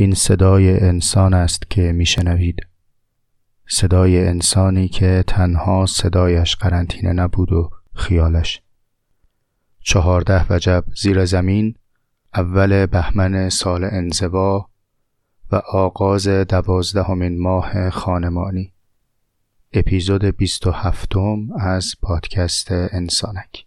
این صدای انسان است که میشنوید. صدای انسانی که تنها صدایش قرنطینه نبود و خیالش. چهارده وجب زیر زمین اول بهمن سال انزوا و آغاز دوازدهمین ماه خانمانی. اپیزود بیست و هفتم از پادکست انسانک.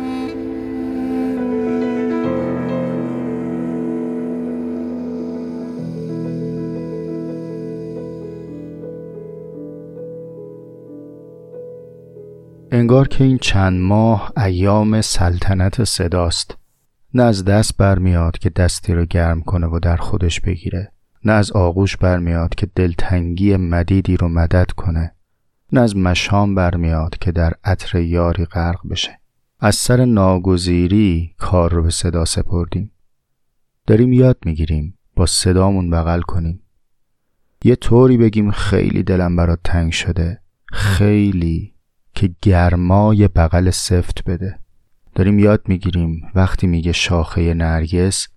انگار که این چند ماه ایام سلطنت صداست. نه از دست برمیاد که دستی رو گرم کنه و در خودش بگیره. نه از آغوش برمیاد که دلتنگی مدیدی رو مدد کنه. نه از مشام برمیاد که در عطر یاری غرق بشه. از سر ناگزیری کار رو به صدا سپردیم. داریم یاد می‌گیریم با صدامون بغل کنیم. یه طوری بگیم خیلی دلم برات تنگ شده. خیلی. که گرمای بغل سفت بده. داریم یاد می‌گیریم وقتی میگه شاخه نرگس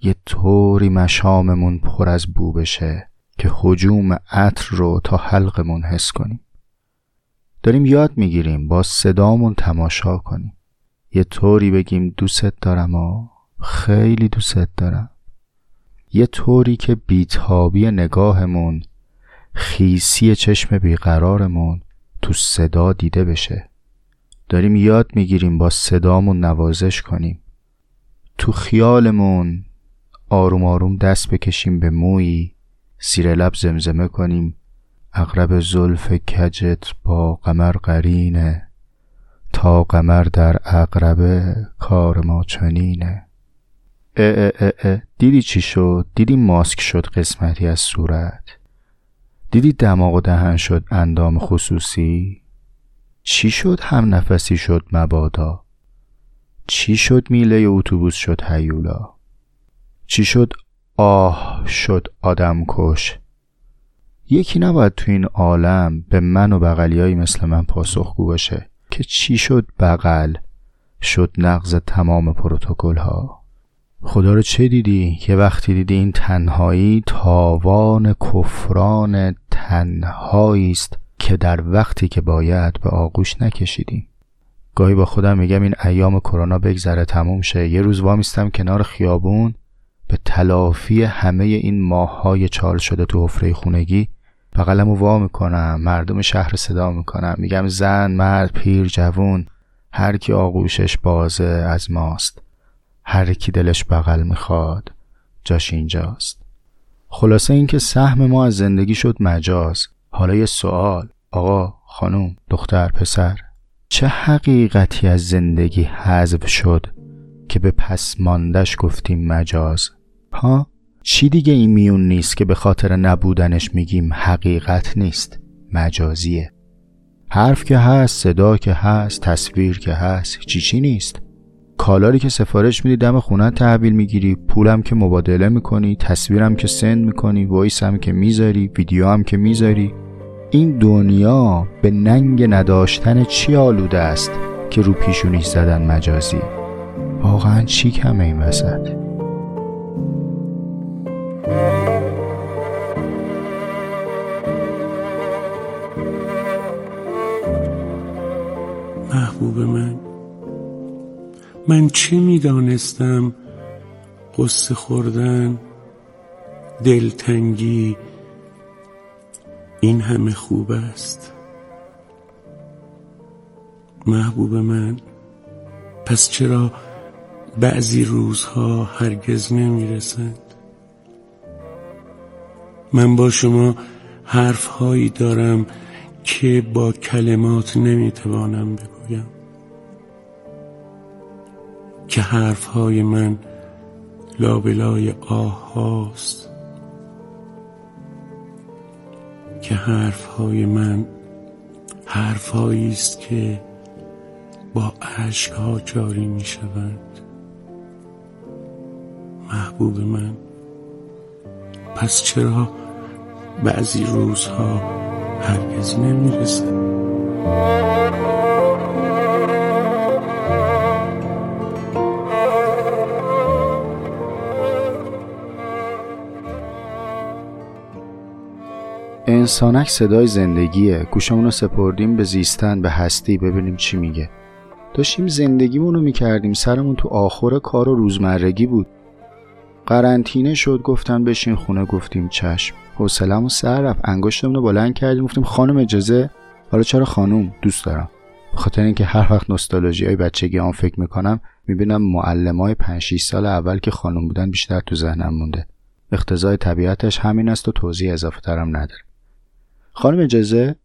یه طوری مشاممون پر از بو بشه که حجوم عطر رو تا حلقمون حس کنیم. داریم یاد می‌گیریم با صدامون تماشا کنیم. یه طوری بگیم دوست دارم و خیلی دوست دارم. یه طوری که بیتابی نگاهمون خیسی چشم بیقرارمون تو صدا دیده بشه. داریم یاد می‌گیریم با صدامون نوازش کنیم. تو خیالمون آروم آروم دست بکشیم به مویی سیر لب زمزمه کنیم. اغرب زلف کجت با قمر قرینه تا قمر در اقربه کار ما چنینه. اه اه اه. دیدی چی شد؟ دیدی ماسک شد قسمتی از صورت؟ دیدی دماغ و دهن شد اندام خصوصی؟ چی شد هم نفسی شد مبادا؟ چی شد میله اتوبوس شد هیولا؟ چی شد آه شد آدم کش؟ یکی نباید تو این عالم به من و بغلیایی مثل من پاسخگو باشه که چی شد بغل؟ شد نقض تمام پروتکل ها خدا رو چه دیدی که وقتی دیدی این تنهایی تاوان کفران تنهایی است که در وقتی که باید به آغوش نکشیدیم گاهی با خودم میگم این ایام کرونا بگذره تموم شه. یه روز وامیستم کنار خیابون به تلافی همه این ماههای چال شده تو حفره خونگی. بغلمو وا می‌کنم مردم شهر صدا می‌کنم. میگم زن مرد پیر جوون هر کی آغوشش بازه از ماست. هر کی دلش بغل می‌خواد جاش اینجاست. خلاصه اینکه سهم ما از زندگی شد مجاز. حالا یه سوال. آقا خانم دختر پسر چه حقیقتی از زندگی حذف شد که به پس ماندش گفتیم مجاز؟ ها؟ چی دیگه این میون نیست که به خاطر نبودنش میگیم حقیقت نیست؟ مجازیه. حرف که هست صدا که هست تصویر که هست چی چی نیست؟ کالاری که سفارش میدی دم خونه تحویل می‌گیری پولم که مبادله می‌کنی تصویرم که سند می‌کنی وایس هم که می‌ذاری ویدیو هم که می‌ذاری. این دنیا به ننگ نداشتن چی آلوده است که رو پیشونیش زدن مجازی؟ واقعا چی کمه این وسط؟ محبوب من. من چه می‌دانستم؟ قصه خوردن دلتنگی این همه خوب است. محبوب من پس چرا بعضی روزها هرگز نمی‌رسند من با شما حرفهایی دارم که با کلمات نمی‌توانم بگویم. که حرفهای من لابلای آه هاست. که حرفهای من حرفهایی است که با ها جاری می شود. محبوب من پس چرا بعضی روزها هرگز نمی‌رسه انسانک صدای زندگیه. گوشمون رو سپردیم به زیستن به هستی ببینیم چی میگه. داشتیم زندگیمون رو می‌کردیم. سرمون تو آخر کار و روزمرگی بود. قرنطینه شد گفتن بشین خونه گفتیم چشم. حوصله‌مو سر رفت. انگشتمون رو بلند کردیم گفتیم خانم اجازه؟ حالا چرا خانوم؟ دوست دارم. خاطر اینکه هر وقت نوستالژی های بچگی آن فکر می‌کنم می‌بینم معلم های 5 6 سال اول که خانوم بودن بیشتر تو ذهنم مونده. اختزای طبیعتش همین است و توضیح اضافه ترم نداره خانم اجازه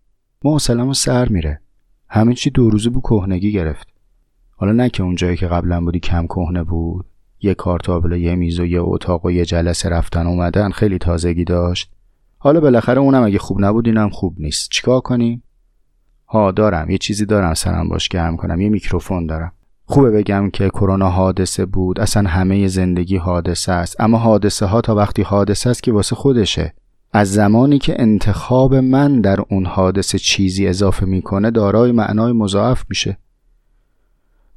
ما حوصله‌مون سر میره. همین چی دو روزه بو کهنگی گرفت. حالا نه که اون جایی که قبلا بودی کم کهنه بود یه کارتابل یه میز و یه اتاق و یه جلسه رفتن اومدن خیلی تازگی داشت. حالا بالاخره اونم اگه خوب نبود اینم خوب نیست. چیکار کنیم؟ ها دارم. یه چیزی دارم. سرم باش گرم کنم. یه میکروفون دارم. خوبه بگم که کرونا حادثه بود. اصلا همه زندگی حادثه است. اما حادثه ها تا وقتی حادثه است که واسه خودشه. از زمانی که انتخاب من در اون حادثه چیزی اضافه می‌کنه دارای معنای مضاعف میشه.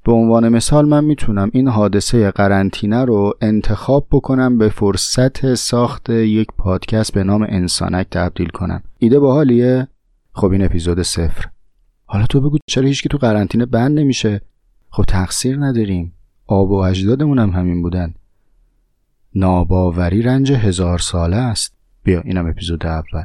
به عنوان مثال من می‌تونم این حادثه قرنطینه رو انتخاب بکنم به فرصت ساخت یک پادکست به نام انسانک تبدیل کنم. ایده باحالیه؟ خب این اپیزود صفر. حالا تو بگو چرا هیچکی تو قرنطینه بند نمیشه؟ خب تقصیر نداریم. آب و اجدادمون هم همین بودن. ناباوری رنج هزار ساله است. بیا اینم اپیزود اول.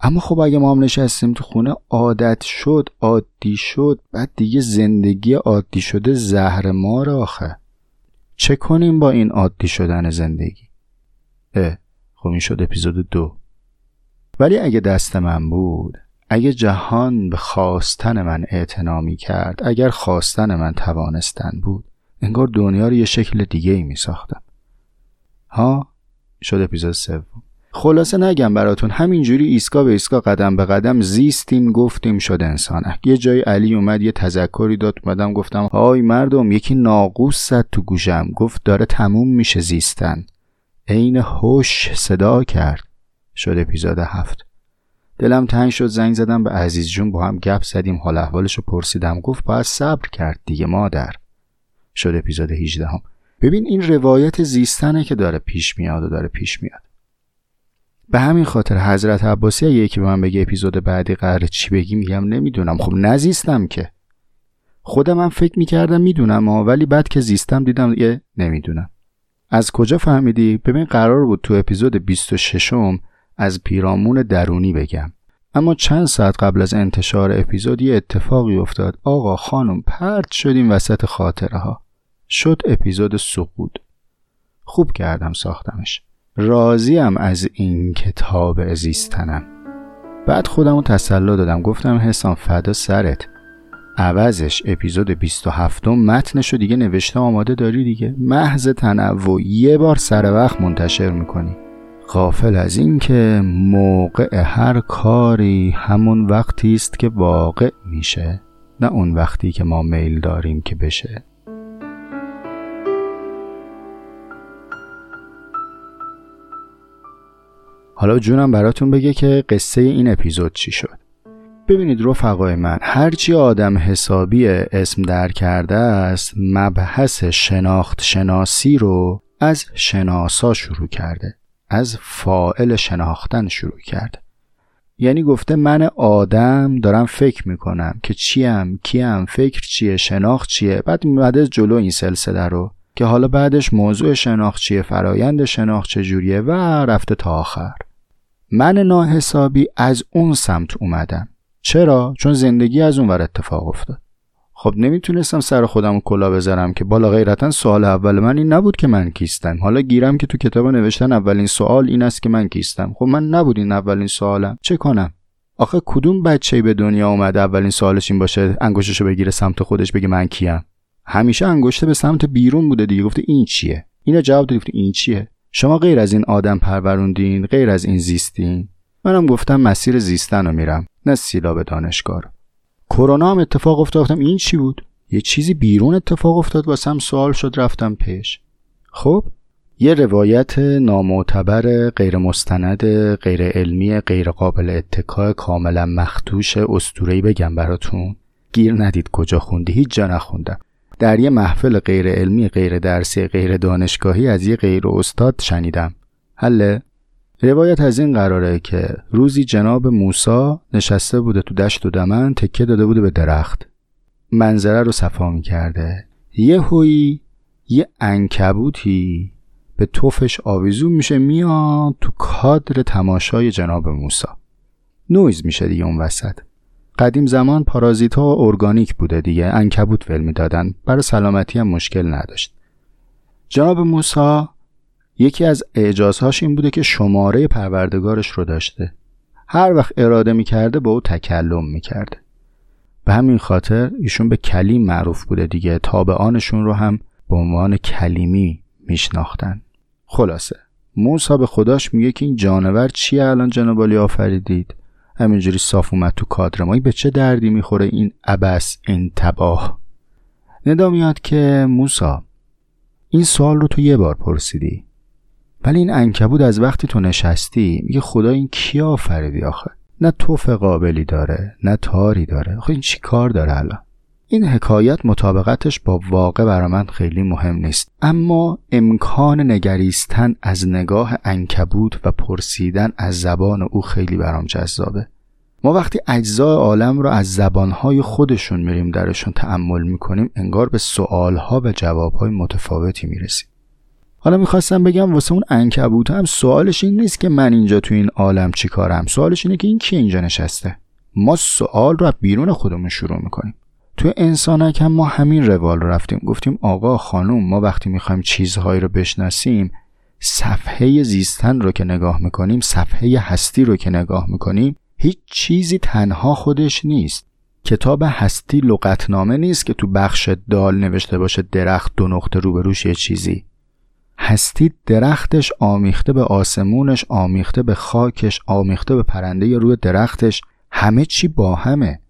اما خب اگه ما هم نشستیم تو خونه عادت شد عادی شد بعد دیگه زندگی عادی شده زهر ما آخه. چه کنیم با این عادی شدن زندگی؟ اه خب این شد اپیزود دو. ولی اگه دست من بود اگه جهان به خواستن من اعتنا کرد اگر خواستن من توانستن بود انگار دنیا رو یه شکل دیگه ای می ساختم. ها؟ شد اپیزود سوم خلاصه نگم براتون همینجوری ایستگاه به ایستگاه قدم به قدم زیستیم گفتیم شد انسانک یه جای علی اومد یه تذکری داد اومدم گفتم آی مردم یکی ناقوس زد تو گوشم. گفت داره تموم میشه زیستن. عین هوش صدا کرد. شد اپیزود هفت. دلم تنگ شد زنگ زدم به عزیز جون با هم گپ زدیم حال احوالش رو پرسیدم. گفت باید صبر کرد دیگه مادر. شد اپیزود 18 هم. ببین این روایت زیستنه که داره پیش میاد و داره پیش میاد. به همین خاطر حضرت عباسی اگه یکی به من بگه اپیزود بعدی قراره چی بگی میگم نمی‌دونم. خب نزیستم که. خودم هم فکر می‌کردم می‌دونم ولی بعد که زیستم دیدم یه نمی‌دونم. از کجا فهمیدی؟ ببین قرار بود تو اپیزود 26 م از پیرامون درونی بگم. اما چند ساعت قبل از انتشار اپیزود یه اتفاقی افتاد. آقا خانم پرت شدیم وسط خاطره ها شد اپیزود سقود خوب کردم ساختمش. راضیم از این کتاب زیستنم. بعد خودم رو تسلا دادم. گفتم حسام فدا سرت. عوضش اپیزود 27 متنشو دیگه نوشته آماده داری دیگه؟ محض تنوع یه بار سر وقت منتشر می‌کنی. غافل از اینکه موقع هر کاری همون وقتی است که واقع میشه. نه اون وقتی که ما میل داریم که بشه. حالا جونم براتون بگه که قصه این اپیزود چی شد. ببینید رفقای من هرچی آدم حسابی اسم در کرده است مبحث شناخت شناسی رو از شناسا شروع کرده از فائل شناختن شروع کرده. یعنی گفته من آدم دارم فکر می‌کنم که چیم کیم فکر چیه شناخت چیه. بعد میمده جلو این سلسله رو که حالا بعدش موضوع شناخت چیه فرایند شناخت چجوریه و رفته تا آخر. من ناحسابی از اون سمت اومدم. چرا؟ چون زندگی از اون ور اتفاق افتاد. خب نمی‌تونستم سر خودم کلا بذارم که بالا غیرتا سوال اول من این نبود که من کیستم. حالا گیرم که تو کتاب نوشتن اولین سوال این است که من کیستم. خب من نبود این اولین سوالم. چه کنم؟ آخه کدوم بچه به دنیا اومده اولین سوالش این باشه انگشتشو بگیره سمت خودش بگه من کیم؟ همیشه انگشته به سمت بیرون بوده دیگه. گفته این چیه؟ اینا جواب داد گفته این چیه؟ شما غیر از این آدم پروروندین غیر از این زیستین. منم گفتم مسیر زیستن رو میرم نه سیلاب دانشگاه کرونا هم اتفاق افتاد گفتم این چی بود؟ یه چیزی بیرون اتفاق افتاد واسم سوال شد رفتم پیش. خب یه روایت نامعتبر غیر مستند غیر علمی غیر قابل اتکا کاملا مختوش استورهی بگم براتون. گیر ندید کجا خوندی هیچ جا نخوندم. در یه محفل غیر علمی غیر درسی غیر دانشگاهی از یه غیر استاد شنیدم. حله؟ روایت از این قراره که روزی جناب موسا نشسته بوده تو دشت و دمن تکه داده بوده به درخت. منظره رو صفا می‌کرده. یه هوی یه انکبوتی به توفش آویزون میشه میاد تو کادر تماشای جناب موسا. نویز میشه دیگه اون وسط. قدیم زمان پارازیت ها ارگانیک بوده دیگه انکبوت ول می‌دادن. برای سلامتی هم مشکل نداشت. جناب موسا یکی از اعجازهاش این بوده که شماره پروردگارش رو داشته. هر وقت اراده می‌کرده با او تکلم می‌کرده. به همین خاطر ایشون به کلیم معروف بوده دیگه. تابعانشون رو هم به عنوان کلیمی میشناختن. خلاصه موسا به خداش میگه که این جانور چیه الان جناب آفریدید همینجوری صاف اومد تو کادر ما به چه دردی می‌خوره این ابس این تباه؟ ندا میاد که موسا این سوال رو تو یه بار پرسیدی. ولی این انکبود از وقتی تو نشستی میگه خدا این کی آفریدی آخه؟ نه توف قابلی داره نه تاری داره. آخه این چی کار داره الان؟ این حکایت مطابقتش با واقع برا من خیلی مهم نیست. اما امکان نگریستن از نگاه انکبود و پرسیدن از زبان او خیلی برام جذابه. ما وقتی اجزای عالم رو از زبانهای خودشون میریم درشون تعمل می‌کنیم انگار به سوالها و جوابهای متفاوتی می‌رسیم. حالا می‌خواستم بگم واسه اون انکبوت هم سوالش این نیست که من اینجا تو این عالم چیکارم سوالش اینه که این کی اینجا نشسته؟ ما سوال رو از بیرون خودمون شروع می‌کنیم. تو انسانک هم ما همین روال رو رفتیم. گفتیم آقا خانوم ما وقتی می‌خوایم چیزهایی رو بشناسیم صفحه زیستن رو که نگاه می‌کنیم صفحه هستی رو که نگاه می‌کنیم هیچ چیزی تنها خودش نیست. کتاب هستی لغتنامه نیست که تو بخش دال نوشته باشه درخت دو نقطه روبروش یه چیزی. هستی درختش آمیخته به آسمونش آمیخته به خاکش آمیخته به پرنده روی درختش همه چی با همه.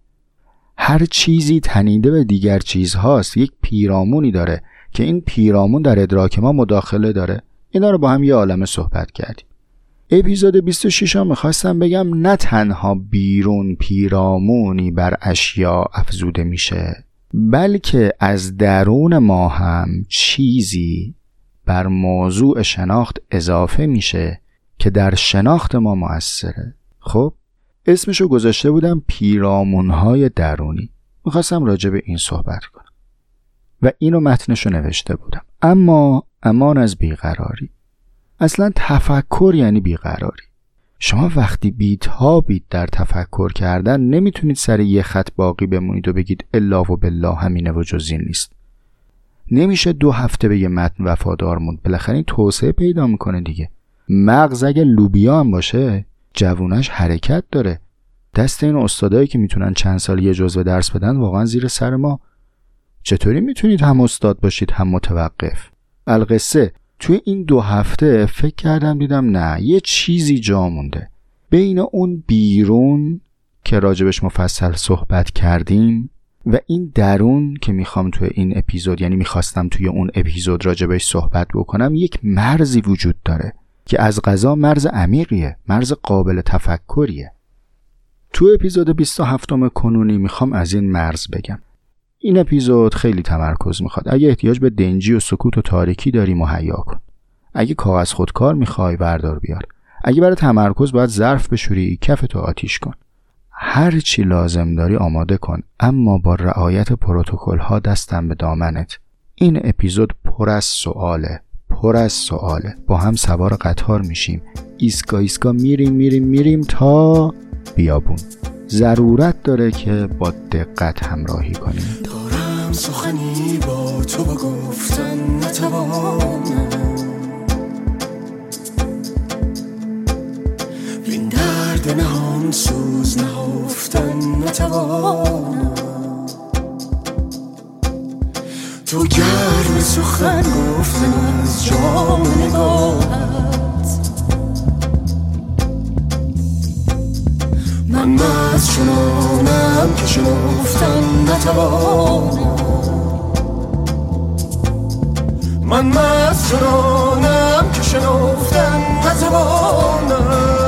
هر چیزی تنیده به دیگر چیزهاست یک پیرامونی داره که این پیرامون در ادراک ما مداخله داره. اینا رو با هم یه عالمه صحبت کردیم. اپیزود 26 هم می‌خواستم بگم نه تنها بیرون پیرامونی بر اشیا افزوده میشه بلکه از درون ما هم چیزی بر موضوع شناخت اضافه میشه که در شناخت ما موثره خب؟ اسمشو گذاشته بودم پیرامونهای درونی. می‌خواستم راجع به این صحبت کنم. و اینو متنشو نوشته بودم. اما امان از بیقراری. اصلا تفکر یعنی بیقراری. شما وقتی بیتابید در تفکر کردن نمی‌تونید سر یه خط باقی بمونید و بگید الا و بالله همینه و جز نیست. نمیشه دو هفته به یه متن وفادار موند. بالاخره این توسعه پیدا می‌کنه دیگه. مغز اگه لوبیا هم باشه جوونش حرکت داره. دست این استادایی که می‌تونن چند سال یه جزوه درس بدن واقعا زیر سر ما. چطوری می‌تونید هم استاد باشید هم متوقف؟ القصه توی این دو هفته فکر کردم دیدم نه یه چیزی جا مونده. بین اون بیرون که راجبش مفصل صحبت کردیم و این درون که می‌خوام توی این اپیزود یعنی می‌خواستم توی اون اپیزود راجبش صحبت بکنم یک مرزی وجود داره. که از غذا مرز عمیقیه مرز قابل تفکریه. تو اپیزود 27 کنونی می‌خوام از این مرز بگم. این اپیزود خیلی تمرکز می‌خواد. اگه احتیاج به دنجی و سکوت و تاریکی داری مهیا کن. اگه کاغذ خودکار می‌خوای بردار بیار. اگه برای تمرکز باید ظرف بشوری کف تو آتیش کن. هر چی لازم داری آماده کن اما با رعایت پروتکل ها دستم به دامنت. این اپیزود پر از سواله. پر از سواله با هم سوار قطار میشیم. ایسکا ایسکا میریم میریم میریم تا بیابون. ضرورت داره که با دقت همراهی کنیم. دارم سخنی با تو با گفتن نتوانم. این درد نهان سوز نهفتن نتوانم. تو گرم سخن گفتن از جام نگاهت. من مز چنانم که شنفتن نتوانم. من مز چنانم که شنفتن نتوانم.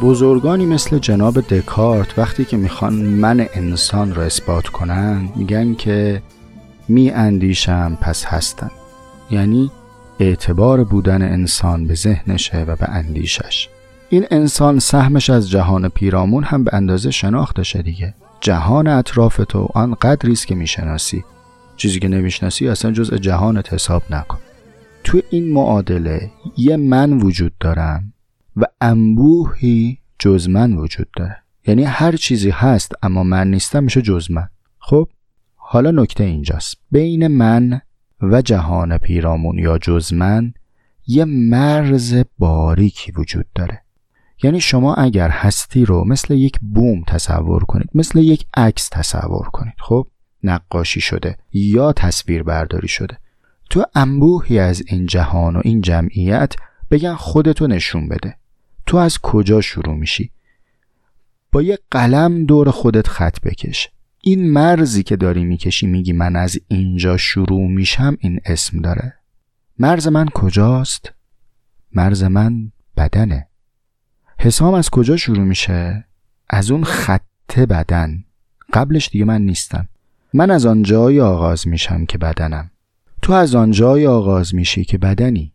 بزرگانی مثل جناب دکارت وقتی که می‌خوان من انسان را اثبات کنن میگن که می اندیشم پس هستن. یعنی اعتبار بودن انسان به ذهنشه و به اندیشش. این انسان سهمش از جهان پیرامون هم به اندازه شناختشه دیگه. جهان اطراف تو آن قدری است که می‌شناسی. چیزی که نمی‌شناسی اصلا جزء جهانت حساب نکن. تو این معادله یه من وجود دارم. و انبوهی جز من وجود داره. یعنی هر چیزی هست اما من نیستم میشه جز من. خب حالا نکته اینجاست. بین من و جهان پیرامون یا جز من یه مرز باریکی وجود داره. یعنی شما اگر هستی رو مثل یک بوم تصور کنید مثل یک عکس تصور کنید. خب نقاشی شده یا تصویر برداری شده. تو انبوهی از این جهان و این جمعیت بگن خودتو نشون بده. تو از کجا شروع میشی؟ با یه قلم دور خودت خط بکش. این مرزی که داری می‌کشی میگی من از اینجا شروع میشم این اسم داره. مرز من کجاست؟ مرز من بدنه. حسام از کجا شروع میشه؟ از اون خط بدن. قبلش دیگه من نیستم. من از آن جایی آغاز میشم که بدنم. تو از آن جایی آغاز میشی که بدنی.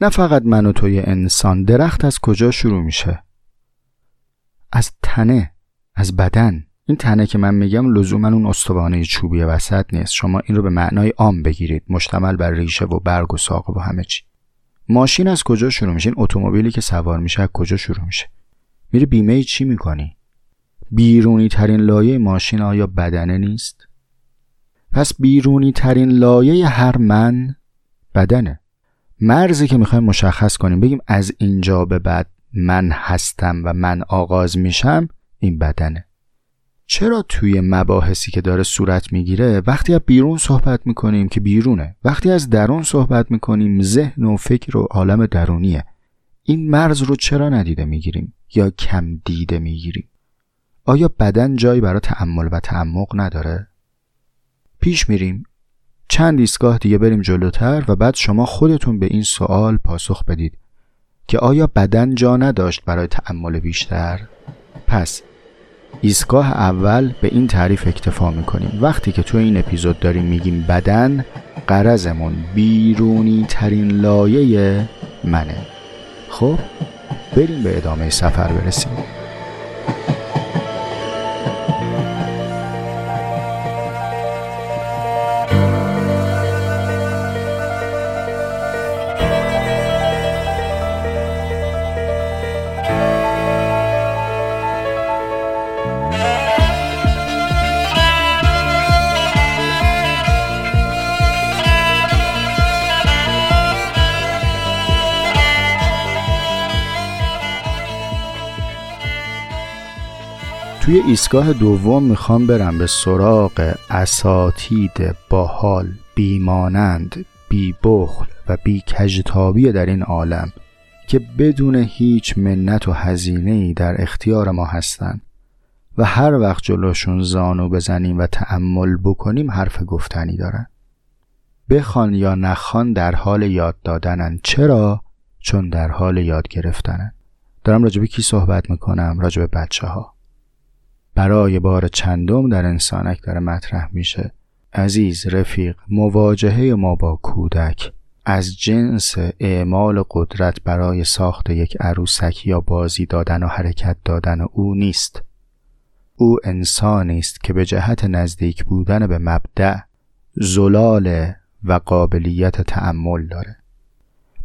نه فقط من و توی انسان درخت از کجا شروع میشه؟ از تنه از بدن. این تنه که من میگم لزوما اون استوانه چوبی وسط نیست. شما این رو به معنای عام بگیرید. مشتمل بر ریشه و برگ و ساق و همه چی. ماشین از کجا شروع میشه؟ این اتومبیلی که سوار میشه از کجا شروع میشه؟ میری بیمه چی می‌کنی؟ بیرونی ترین لایه ماشین آیا بدنه نیست؟ پس بیرونی ترین لایه هر من بدنه. مرزی که می‌خوایم مشخص کنیم بگیم از اینجا به بعد من هستم و من آغاز میشم این بدنه. چرا توی مباحثی که داره صورت می‌گیره وقتی از بیرون صحبت می‌کنیم که بیرونه وقتی از درون صحبت می‌کنیم ذهن و فکر و عالم درونیه. این مرز رو چرا ندیده می‌گیریم؟ یا کم دیده می‌گیریم؟ آیا بدن جایی برای تعمل و تعمق نداره؟ پیش میریم چند ایستگاه دیگه بریم جلوتر و بعد شما خودتون به این سوال پاسخ بدید که آیا بدن جا نداشت برای تعمل بیشتر؟ پس ایستگاه اول به این تعریف اکتفا می‌کنیم. وقتی که تو این اپیزود داریم میگیم بدن قرزمون بیرونی ترین لایه منه. خب بریم به ادامه سفر برسیم. توی ایستگاه دوم می‌خوام برم به سراغ اساتید باحال بیمانند بی بخل و بی کجتابی در این عالم که بدون هیچ منت و هزینه در اختیار ما هستند و هر وقت جلوشون زانو بزنیم و تأمل بکنیم حرف گفتنی دارن. بخوان یا نخوان در حال یاد دادنن. چرا؟ چون در حال یاد گرفتنن. دارم راجبه کی صحبت می‌کنم؟ راجبه بچه ها برای بار چندم در انسانک داره مطرح میشه. عزیز رفیق مواجهه ما با کودک. از جنس اعمال قدرت برای ساخت یک عروسک یا بازی دادن و حرکت دادن او نیست. او انسانی است که به جهت نزدیک بودن به مبدع زلال و قابلیت تعمل داره.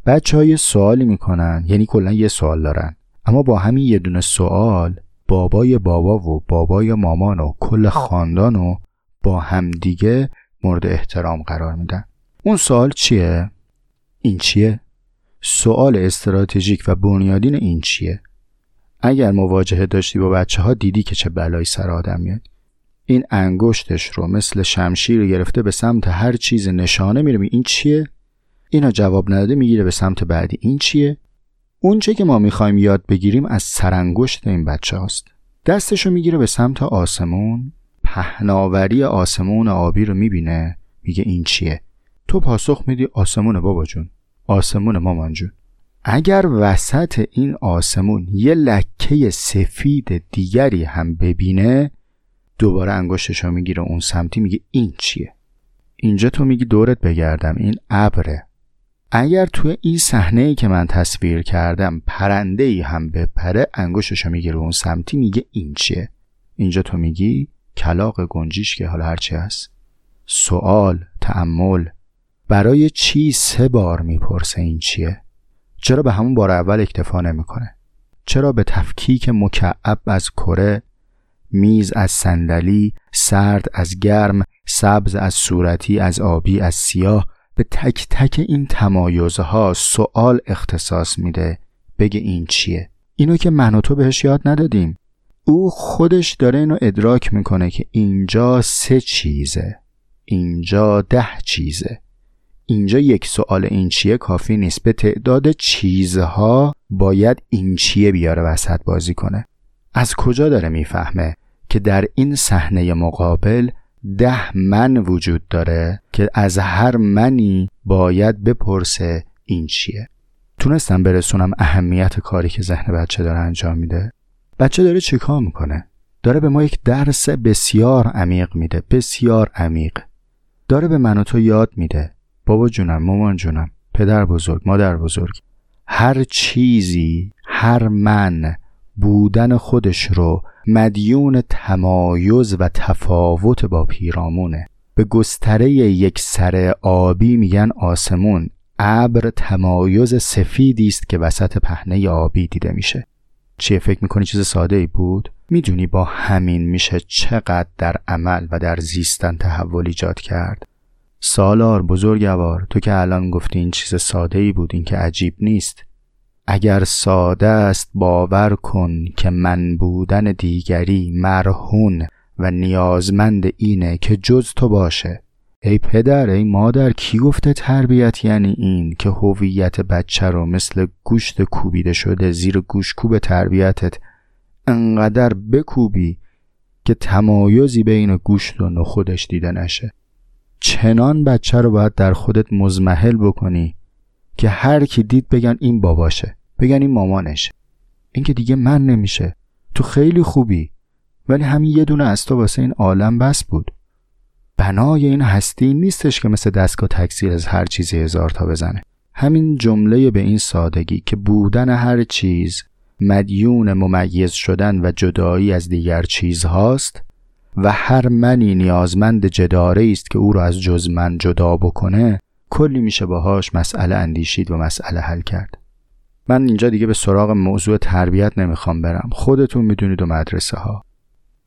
بچه های سوالی می‌کنن یعنی کلا یه سوال دارن اما با همین یه دونه سوال بابای بابا و بابای مامان و کل خاندان و با همدیگه مورد احترام قرار میدن. اون سوال چیه؟ این چیه؟ سوال استراتژیک و بنیادین این چیه؟ اگر مواجهه داشتی با بچه ها دیدی که چه بلایی سر آدم میاد. این انگشتش رو مثل شمشیر گرفته به سمت هر چیز نشانه میره این چیه؟ اینا جواب نداده می‌گیره به سمت بعدی. این چیه؟ اون چه که ما می‌خوایم یاد بگیریم از سرانگشت این بچه هاست دستشو می‌گیره به سمت آسمون پهناوری آسمون آبی رو می‌بینه میگه این چیه؟ تو پاسخ میدی آسمون بابا جون. آسمون مامان جون. اگر وسط این آسمون یه لکه سفید دیگری هم ببینه دوباره انگشتش رو می‌گیره اون سمتی میگه این چیه؟ اینجا تو میگی دورت بگردم این ابره. اگر توی این صحنه ای که من تصویر کردم پرنده ای هم بپره انگشتش رو می‌گیره اون سمتی میگه این چیه؟ اینجا تو میگی کلاق گنجیش که حالا هرچی هست. سوال تعمل برای چی سه بار می‌پرسه این چیه؟ چرا به همون بار اول اکتفا نمی‌کنه؟ چرا به تفکیک مکعب از کره میز از صندلی سرد از گرم سبز از صورتی از آبی از سیاه به تک تک این تمایزها سوال اختصاص میده. بگه این چیه؟ اینو که من و تو بهش یاد ندادیم. او خودش داره اینو ادراک می‌کنه که اینجا سه چیزه. اینجا ده چیزه. اینجا یک سوال این چیه کافی نیست. به تعداد چیزها باید این چیه بیاره وسط بازی کنه. از کجا داره می‌فهمه که در این صحنه مقابل ده من وجود داره که از هر منی باید بپرسه این چیه. تونستم برسونم اهمیت کاری که ذهن بچه داره انجام میده. بچه داره چیکار می‌کنه؟ داره به ما یک درس بسیار عمیق میده بسیار عمیق. داره به من و تو یاد میده. بابا جونم مامان جونم پدر بزرگ مادر بزرگ. هر چیزی هر من بودن خودش رو مدیون تمایز و تفاوت با پیرامونه. به گستره یک سر آبی میگن آسمون. ابر تمایز سفیدی است که وسط پهنه آبی دیده میشه. چیه؟ فکر می‌کنی چیز ساده ای بود؟ می‌دونی با همین میشه چقدر در عمل و در زیستن تحول ایجاد کرد. سالار بزرگوار تو که الان گفتی این چیز ساده ای بود این که عجیب نیست. اگر ساده است باور کن که من بودن دیگری مرهون و نیازمند اینه که جز تو باشه. ای پدر ای مادر کی گفته تربیت یعنی این که هویت بچه رو مثل گوشت کوبیده شده زیر گوش کوب تربیتت انقدر بکوبی که تمایزی بین گوشت و نخودش دیده نشه. چنان بچه رو باید در خودت مزمحل بکنی که هر کی دید بگن این باباشه بگن این مامانشه این که دیگه من نمیشه. تو خیلی خوبی ولی همین یه دونه از تو واسه این عالم بس بود. بنای این هستی نیستش که مثل دستگاه تکثیر از هر چیزی هزار تا بزنه. همین جمله به این سادگی که بودن هر چیز مدیون ممیز شدن و جدایی از دیگر چیزهاست و هر منی نیازمند جداره است که او را از جز من جدا بکنه کلی میشه باهاش مسئله اندیشید و مسئله حل کرد. من اینجا دیگه به سراغ موضوع تربیت نمی‌خوام برم. خودتون می‌دونید و مدرسه ها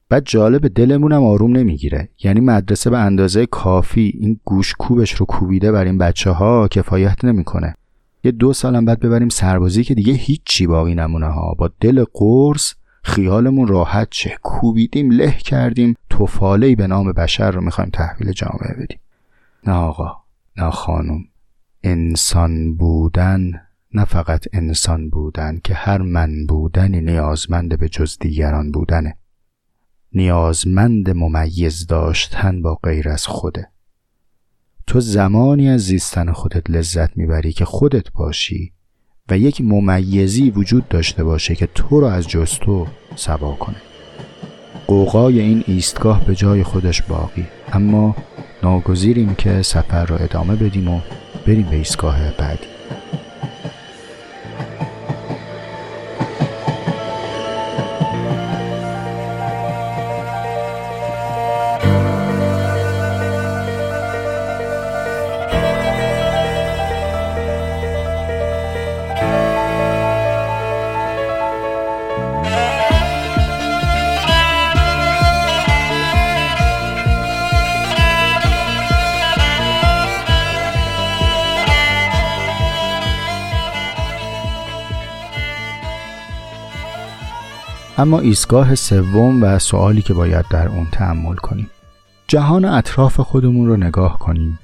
بعد جالب دلمونم آروم نمی‌گیره. یعنی مدرسه به اندازه کافی این گوش کوبش رو کوبیده بر این بچه ها کفایت نمی‌کنه. یه دو سالم بعد ببریم سربازی که دیگه هیچی باقی نمونه ها. با دل قرص خیالمون راحت چه کوبیدیم له کردیم. توفاله به نام بشر رو می‌خوایم تحویل جامعه بدیم. نه آقا. نه خانم انسان بودن نه فقط انسان بودن که هر من بودنی نیازمند به جز دیگران بودنه. نیازمند ممیز داشتن با غیر از خوده. تو زمانی از زیستن خودت لذت می‌بری که خودت باشی و یک ممیزی وجود داشته باشه که تو رو از جز تو سبا کنه. قوقای این ایستگاه به جای خودش باقی اما ناگزیریم که سفر رو ادامه بدیم و بریم به ایستگاه بعدی. اما ایستگاه سوم و سوالی که باید در اون تحمل کنیم. جهان اطراف خودمون رو نگاه کنیم.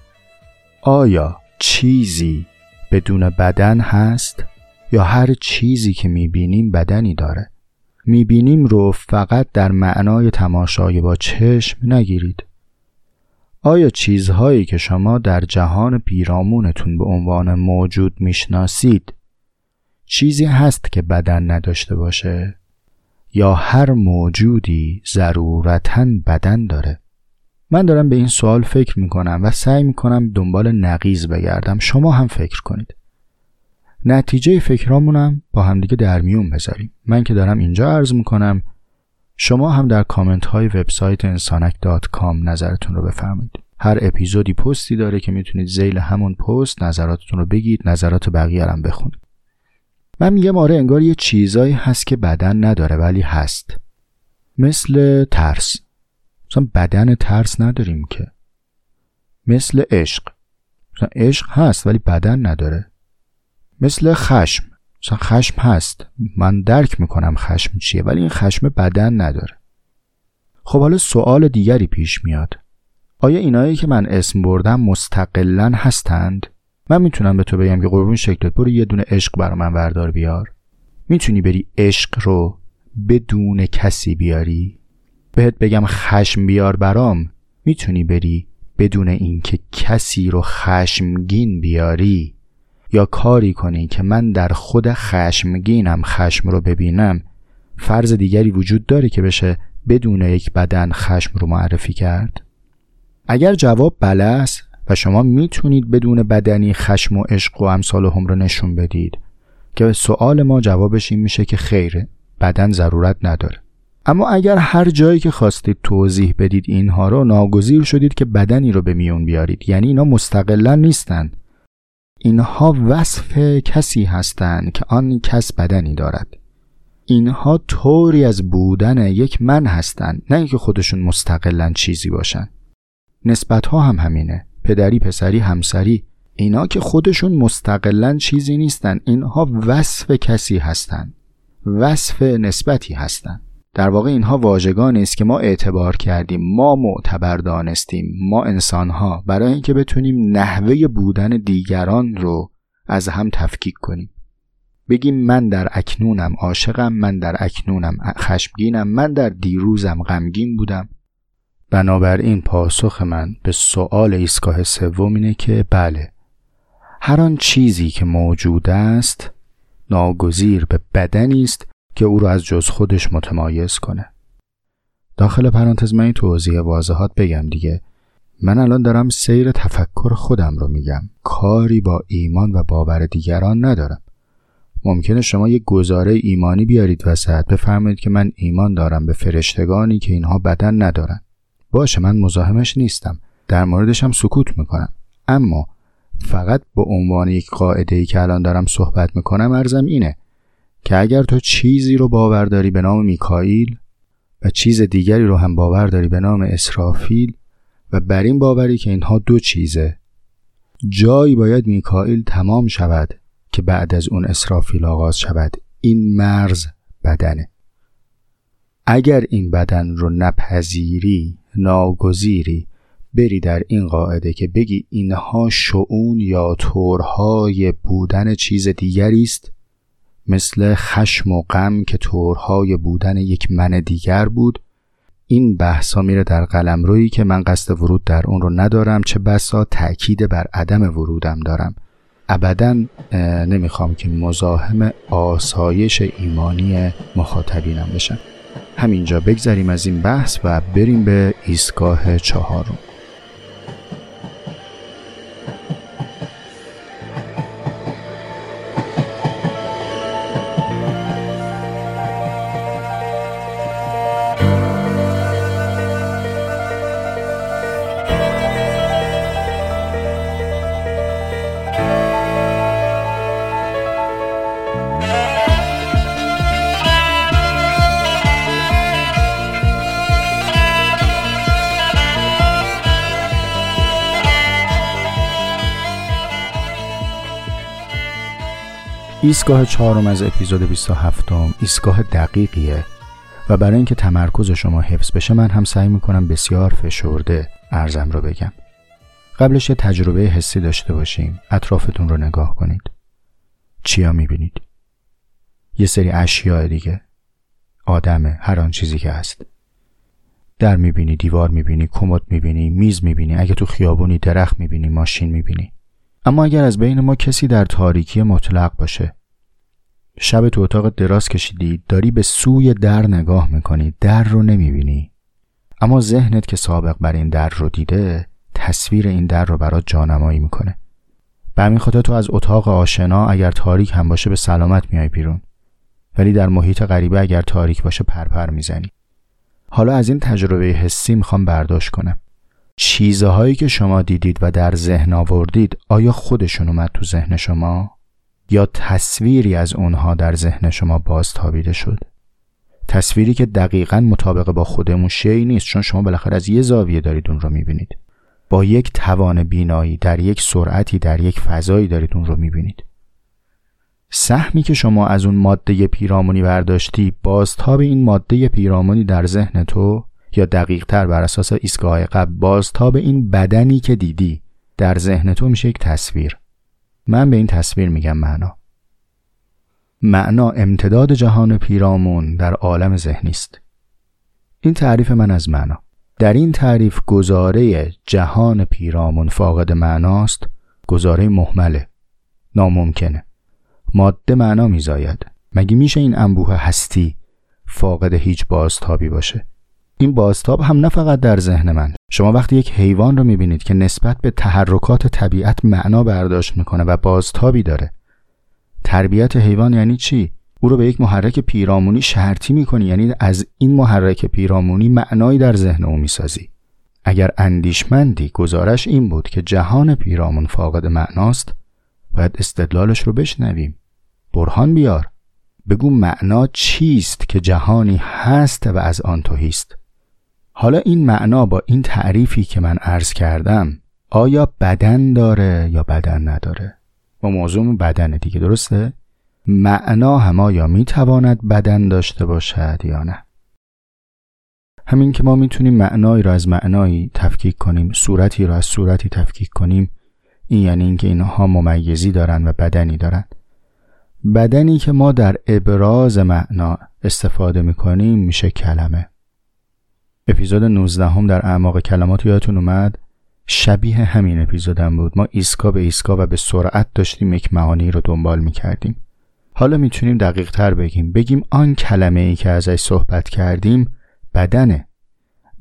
آیا چیزی بدون بدن هست؟ یا هر چیزی که می‌بینیم بدنی داره؟ می‌بینیم رو فقط در معنای تماشای با چشم نگیرید. آیا چیزهایی که شما در جهان پیرامونتون به عنوان موجود می‌شناسید چیزی هست که بدن نداشته باشه؟ یا هر موجودی ضرورتا بدن داره. من دارم به این سوال فکر می‌کنم و سعی می‌کنم دنبال نقیز بگردم. شما هم فکر کنید. نتیجه فکرامونم با همدیگه در میون بذاریم. من که دارم اینجا عرض می‌کنم شما هم در کامنت های وبسایت انسانک نظرتون رو بفرمایید. هر اپیزودی پستی داره که می‌تونید زیل همون پست نظراتتون رو بگید نظرات بقیه هم بخونید. من میگم آره انگار یه چیزایی هست که بدن نداره ولی هست. مثل ترس. مثلا بدن ترس نداریم که. مثل عشق. مثلا عشق هست ولی بدن نداره. مثل خشم. مثلا خشم هست. من درک می‌کنم خشم چیه ولی این خشم بدن نداره. خب حالا سوال دیگری پیش میاد. آیا اینایی که من اسم بردم مستقلا هستند؟ من می‌تونم به تو بگم که قربون شکلت برو یه دونه عشق برا من بردار بیار. می‌تونی بری عشق رو بدون کسی بیاری؟ بهت بگم خشم بیار برام. می‌تونی بری بدون اینکه کسی رو خشمگین بیاری؟ یا کاری کنی که من در خود خشمگینم خشم رو ببینم؟ فرض دیگری وجود داره که بشه بدون یک بدن خشم رو معرفی کرد؟ اگر جواب بله است و شما می‌تونید بدون بدنی خشم و عشق و امثال هم رو نشون بدید. که سوال ما جوابش این میشه که خیره بدن ضرورت نداره. اما اگر هر جایی که خواستید توضیح بدید اینها رو ناگزیر شدید که بدنی رو به میون بیارید. یعنی اینا مستقلا نیستند اینها وصف کسی هستند که آن کس بدنی دارد. اینها طوری از بودن یک من هستند نه اینکه خودشون مستقلا چیزی باشن. نسبت ها هم همینه. پدری پسری همسری اینا که خودشون مستقلا چیزی نیستن. اینها وصف کسی هستند وصف نسبتی هستند در واقع اینها واژگانی است که ما اعتبار کردیم. ما معتبر دانستیم. ما انسانها. برای اینکه بتونیم نحوه بودن دیگران رو از هم تفکیک کنیم. بگیم من در اکنونم عاشقم من در اکنونم خشمگینم من در دیروزم غمگین بودم. بنابراین پاسخ من به سؤال ایستگاه سوم اینه که بله هر آن چیزی که موجود است ناگزیر به بدنی است که او را از جز خودش متمایز کنه. داخل پرانتز من این توضیح واضحات بگم دیگه. من الان دارم سیر تفکر خودم رو میگم. کاری با ایمان و باور دیگران ندارم. ممکنه شما یک گزاره ایمانی بیارید وسط بفرمایید که من ایمان دارم به فرشتگانی که اینها بدن ندارن. باشه من مزاحمش نیستم. در موردش هم سکوت می‌کنم. اما فقط به عنوان یک قاعده ای که الان دارم صحبت می‌کنم ارزم اینه که اگر تو چیزی رو باور داری به نام میکائیل و چیز دیگری رو هم باور داری به نام اسرافیل و بر این باوری که اینها دو چیزه جایی باید میکائیل تمام شود که بعد از اون اسرافیل آغاز شود. این مرز بدنه. اگر این بدن رو نپذیری ناگزیری. بری در این قاعده که بگی اینها شعون یا طورهای بودن چیز دیگری است مثل خشم و غم که طورهای بودن یک من دیگر بود. این بحثا میره در قلم روی که من قصد ورود در اون رو ندارم چه بسا تأکید بر عدم ورودم دارم. ابدا نمی‌خوام که مزاحم آسایش ایمانی مخاطبینم بشم. همینجا بگذریم از این بحث و بریم به ایستگاه چهارم. ایستگاه چهارم از اپیزود 27 ایستگاه دقیقیه و برای اینکه تمرکز شما حفظ بشه من هم سعی می‌کنم بسیار فشرده ارزم رو بگم. قبلش یه تجربه حسی داشته باشیم. اطرافتون رو نگاه کنید. چیا می‌بینید؟ یه سری اشیاء دیگه. آدمه هر آن چیزی که هست. در می‌بینی دیوار می‌بینی کمد می‌بینی میز می‌بینی. اگه تو خیابونی درخت می‌بینی ماشین می‌بینی. اما اگر از بین ما کسی در تاریکی مطلق باشه. شب تو اتاق دراز کشیدی داری به سوی در نگاه می‌کنی در رو نمی‌بینی. اما ذهنت که سابق بر این در رو دیده تصویر این در رو برات جانمایی می‌کنه. به همین خاطر تو از اتاق آشنا اگر تاریک هم باشه به سلامت میای بیرون. ولی در محیط غریبه اگر تاریک باشه پرپر می‌زنی. حالا از این تجربه حسی می‌خوام برداشت کنم. چیزهایی که شما دیدید و در ذهن آوردید آیا خودشون اومد تو ذهن شما؟ یا تصویری از اونها در ذهن شما بازتابیده شد؟ تصویری که دقیقا مطابق با خودمون شی نیست چون شما بالاخره از یه زاویه دارید اون رو می‌بینید. با یک توان بینایی در یک سرعتی در یک فضایی دارید اون رو می‌بینید. سهمی که شما از اون ماده پیرامونی برداشتی بازتاب این ماده پیرامونی در ذهن تو یا دقیق تر بر اساس ایستگاه قبل بازتاب این بدنی که دیدی در ذهن تو میشه یک تصویر. من به این تصویر میگم معنا. معنا امتداد جهان پیرامون در عالم ذهنی است. این تعریف من از معنا. در این تعریف گزاره جهان پیرامون فاقد معناست گزاره محمله ناممکنه. ماده معنا میزاید. مگه میشه این انبوه هستی فاقد هیچ بازتابی باشه؟ این بازتاب هم نه فقط در ذهن من. شما وقتی یک حیوان رو می‌بینید که نسبت به تحرکات طبیعت معنا برداشت می‌کنه و بازتابی داره. تربیت حیوان یعنی چی؟ او رو به یک محرک پیرامونی شرطی می‌کنی یعنی از این محرک پیرامونی معنایی در ذهن او می‌سازی. اگر اندیشمندی گزارش این بود که جهان پیرامون فاقد معناست باید استدلالش رو بشنویم. برهان بیار. بگو معنا چیست که جهانی هست و از آن توهیست؟ حالا این معنا با این تعریفی که من عرض کردم آیا بدن داره یا بدن نداره؟ با موضوع بدن دیگه درسته؟ معنا هم آیا می‌تواند بدن داشته باشد یا نه؟ همین که ما می‌تونیم معنایی را از معنایی تفکیک کنیم صورتی را از صورتی تفکیک کنیم این یعنی اینکه اینها ممیزی دارند و بدنی دارند بدنی که ما در ابراز معنا استفاده می‌کنیم میشه کلمه. اپیزود 19 هم در اعماق کلمات یادتون اومد؟ شبیه همین اپیزودم بود. ما ایسکا به ایسکا و به سرعت داشتیم یک معانی رو دنبال می‌کردیم. حالا می‌تونیم دقیق تر بگیم. بگیم آن کلمه ای که ازش صحبت کردیم بدنه.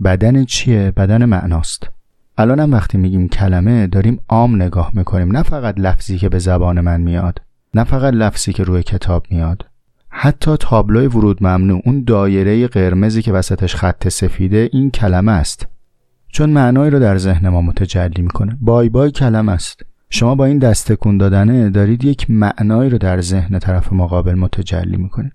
بدن چیه؟ بدن معناست. الانم وقتی میگیم کلمه داریم عام نگاه می‌کنیم. نه فقط لفظی که به زبان من میاد نه فقط لفظی که روی کتاب میاد. حتی تابلوی ورود ممنوع اون دایره قرمزی که وسطش خط سفیده این کلمه است. چون معنایی رو در ذهن ما متجلی می‌کنه. بای بای کلمه است. شما با این دست تکون دادنه دارید یک معنایی رو در ذهن طرف مقابل متجلی می‌کنید.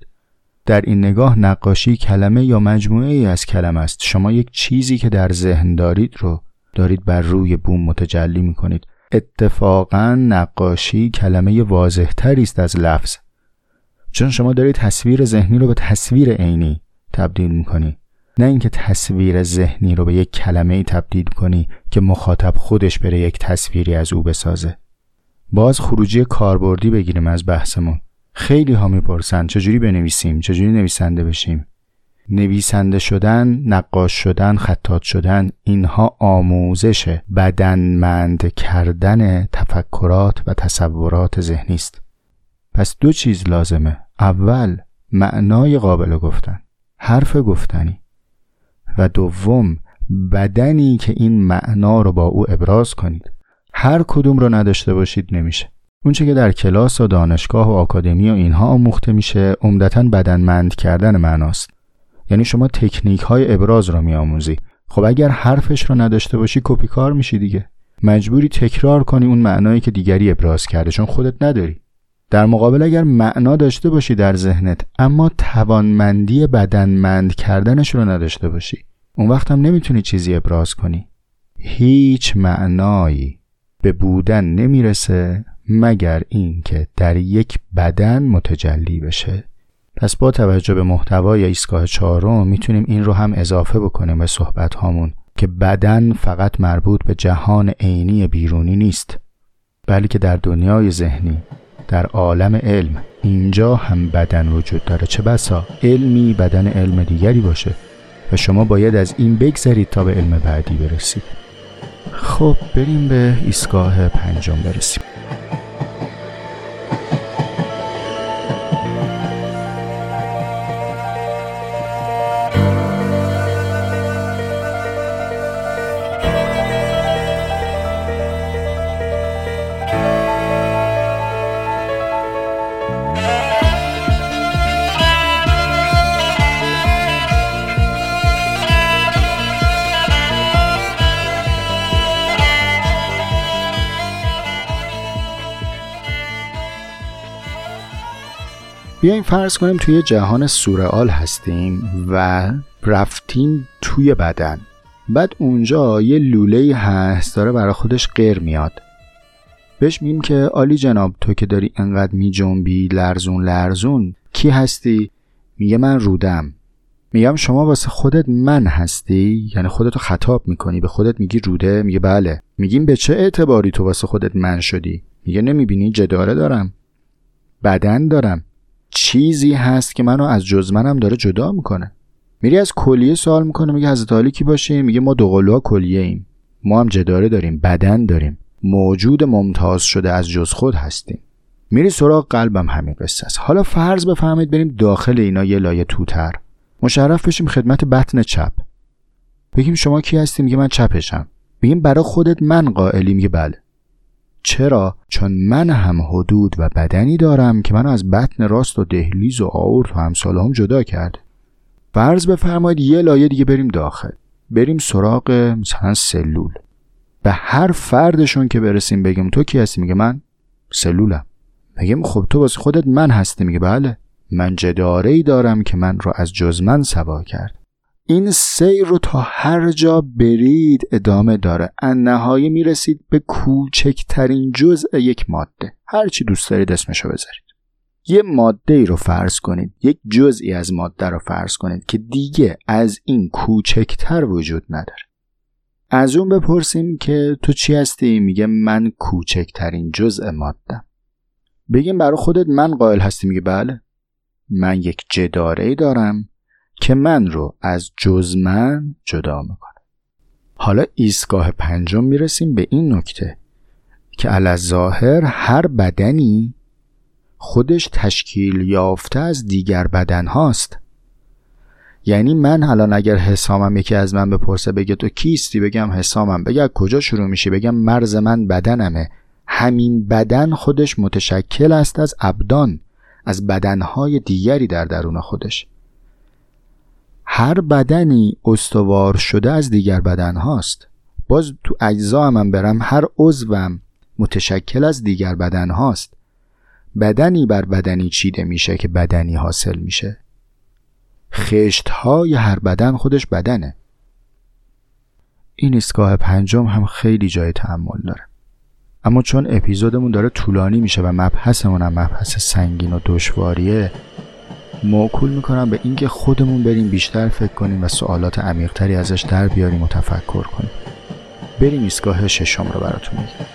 در این نگاه نقاشی کلمه یا مجموعه ای از کلمه است. شما یک چیزی که در ذهن دارید رو دارید بر روی بوم متجلی می‌کنید. اتفاقا نقاشی کلمه واضح است از لفظ. چون شما دارید تصویر ذهنی رو به تصویر عینی تبدیل می‌کنی. نه اینکه تصویر ذهنی رو به یک کلمه ای تبدیل کنی که مخاطب خودش بره یک تصویری از او بسازه. باز خروجی کاربردی بگیریم از بحثمون. خیلی ها می‌پرسن چجوری بنویسیم؟ چجوری نویسنده بشیم؟ نویسنده شدن نقاش شدن خطات شدن اینها آموزش بدنمند کردن تفکرات و تصورات ذهنی است. پس دو چیز لازمه. اول معنای قابل گفتن. حرف گفتنی. و دوم بدنی که این معنا رو با او ابراز کنید. هر کدوم رو نداشته باشید نمیشه. اونچه که در کلاس و دانشگاه و آکادمی و اینها آموخته میشه عمدتا بدنمند کردن معناست. یعنی شما تکنیک های ابراز رو میآموزی. خب اگر حرفش رو نداشته باشی کپی کار میشی دیگه. مجبوری تکرار کنی اون معنایی که دیگری ابراز کرده چون خودت نداری. در مقابل اگر معنا داشته باشی در ذهنت اما توانمندی بدنمند کردنش رو نداشته باشی اون وقت هم نمی‌تونی چیزی ابراز کنی. هیچ معنایی به بودن نمی‌رسه مگر اینکه در یک بدن متجلی بشه. پس با توجه به محتوای ایستگاه چهارم می‌تونیم این رو هم اضافه بکنیم به صحبت هامون که بدن فقط مربوط به جهان عینی بیرونی نیست بلکه در دنیای ذهنی در عالم علم. اینجا هم بدن وجود داره. چه بسا؟ علمی بدن علم دیگری باشه. و شما باید از این بگذرید تا به علم بعدی برسید. خب بریم به ایستگاه پنجم برسیم. بیایم فرض کنیم توی جهان سورئال هستیم و رفتیم توی بدن. بعد اونجا یه لوله هست داره برای خودش غیر میاد. بهش میم که آلی جناب تو که داری انقدر می جنبی لرزون لرزون کی هستی؟ میگه من رودم. میگم شما واسه خودت من هستی؟ یعنی خودتو خطاب می‌کنی به خودت میگی روده؟ میگه بله. میگیم به چه اعتباری تو واسه خودت من شدی؟ میگه نمی‌بینی جداره دارم. بدن دارم. چیزی هست که منو از جز منم داره جدا می‌کنه. میری از کلیه سوال می‌کنه میگه حضرت علی کی باشیم میگه ما دوقلوها کلیه ایم. ما هم جداره داریم بدن داریم. موجود ممتاز شده از جز خود هستیم. میری سراغ قلبم همین قصه است. حالا فرض بفهمید بریم داخل اینا یه لایه توتر. مشرف بشیم خدمت بطن چپ. بگیم شما کی هستی؟ میگه من چپشم. بگیم برای خودت من قائلی میگه بله. چرا؟ چون من هم حدود و بدنی دارم که من از بطن راست و دهلیز و آورت و همساله هم جدا کرده فرض بفرمایید یه لایه دیگه بریم داخل. بریم سراغ مثلا سلول. به هر فردشون که برسیم بگیم تو کی هستی؟ میگه من سلولم. میگم خب تو واسه خودت من هستی؟ میگه بله. من جداره دارم که من رو از جز من سوا کرد. این سیر رو تا هر جا برید ادامه داره. نهایی می‌رسید به کوچکترین جزء یک ماده. هر چی دوست دارید اسمشو بذارید. یه ماده ای رو فرض کنید. یک جزئی از ماده رو فرض کنید که دیگه از این کوچکتر وجود نداره. از اون بپرسیم که تو چی هستی؟ میگه من کوچکترین جزء ماده بگیم برای خودت من قائل هستی؟ میگه بله. من یک جداره ای دارم. که من رو از جز من جدا می‌کنه. حالا ایستگاه پنجم می‌رسیم به این نکته که ظاهر هر بدنی خودش تشکیل یافته از دیگر بدن هاست. یعنی من الان اگر حسامم یکی از من بپرسه بگه تو کیستی؟ بگم حسامم بگه کجا شروع میشه؟ بگم مرز من بدنمه. همین بدن خودش متشکل است از ابدان از بدنهای دیگری در درون خودش. هر بدنی استوار شده از دیگر بدن هاست. باز تو اجزا هم, هم برم هر عضوم متشکل از دیگر بدن هاست. بدنی بر بدنی چیده میشه که بدنی حاصل میشه. خشت های هر بدن خودش بدنه. این ایستگاه پنجم هم خیلی جای تحمل داره. اما چون اپیزودمون داره طولانی میشه و مبحثمون هم مبحث سنگین و دشواریه موکول می‌کنم به اینکه خودمون بریم بیشتر فکر کنیم و سوالات عمیقتری ازش در بیاریم و تفکر کنیم. بریم ایستگاه ششم رو براتون میگم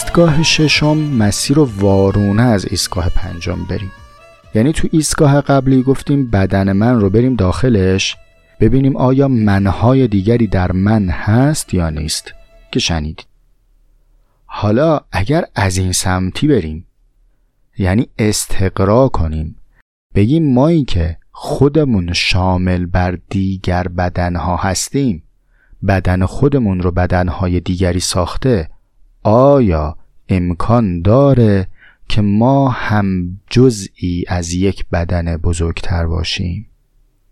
ایستگاه ششم مسیر و وارونه از ایستگاه پنجم بریم. یعنی تو ایستگاه قبلی گفتیم بدن من رو بریم داخلش ببینیم آیا منهای دیگری در من هست یا نیست که شنیدید حالا اگر از این سمتی بریم یعنی استقرا کنیم بگیم مایی که خودمون شامل بر دیگر بدنها هستیم بدن خودمون رو بدنهای دیگری ساخته آیا امکان داره که ما هم جزئی از یک بدن بزرگتر باشیم؟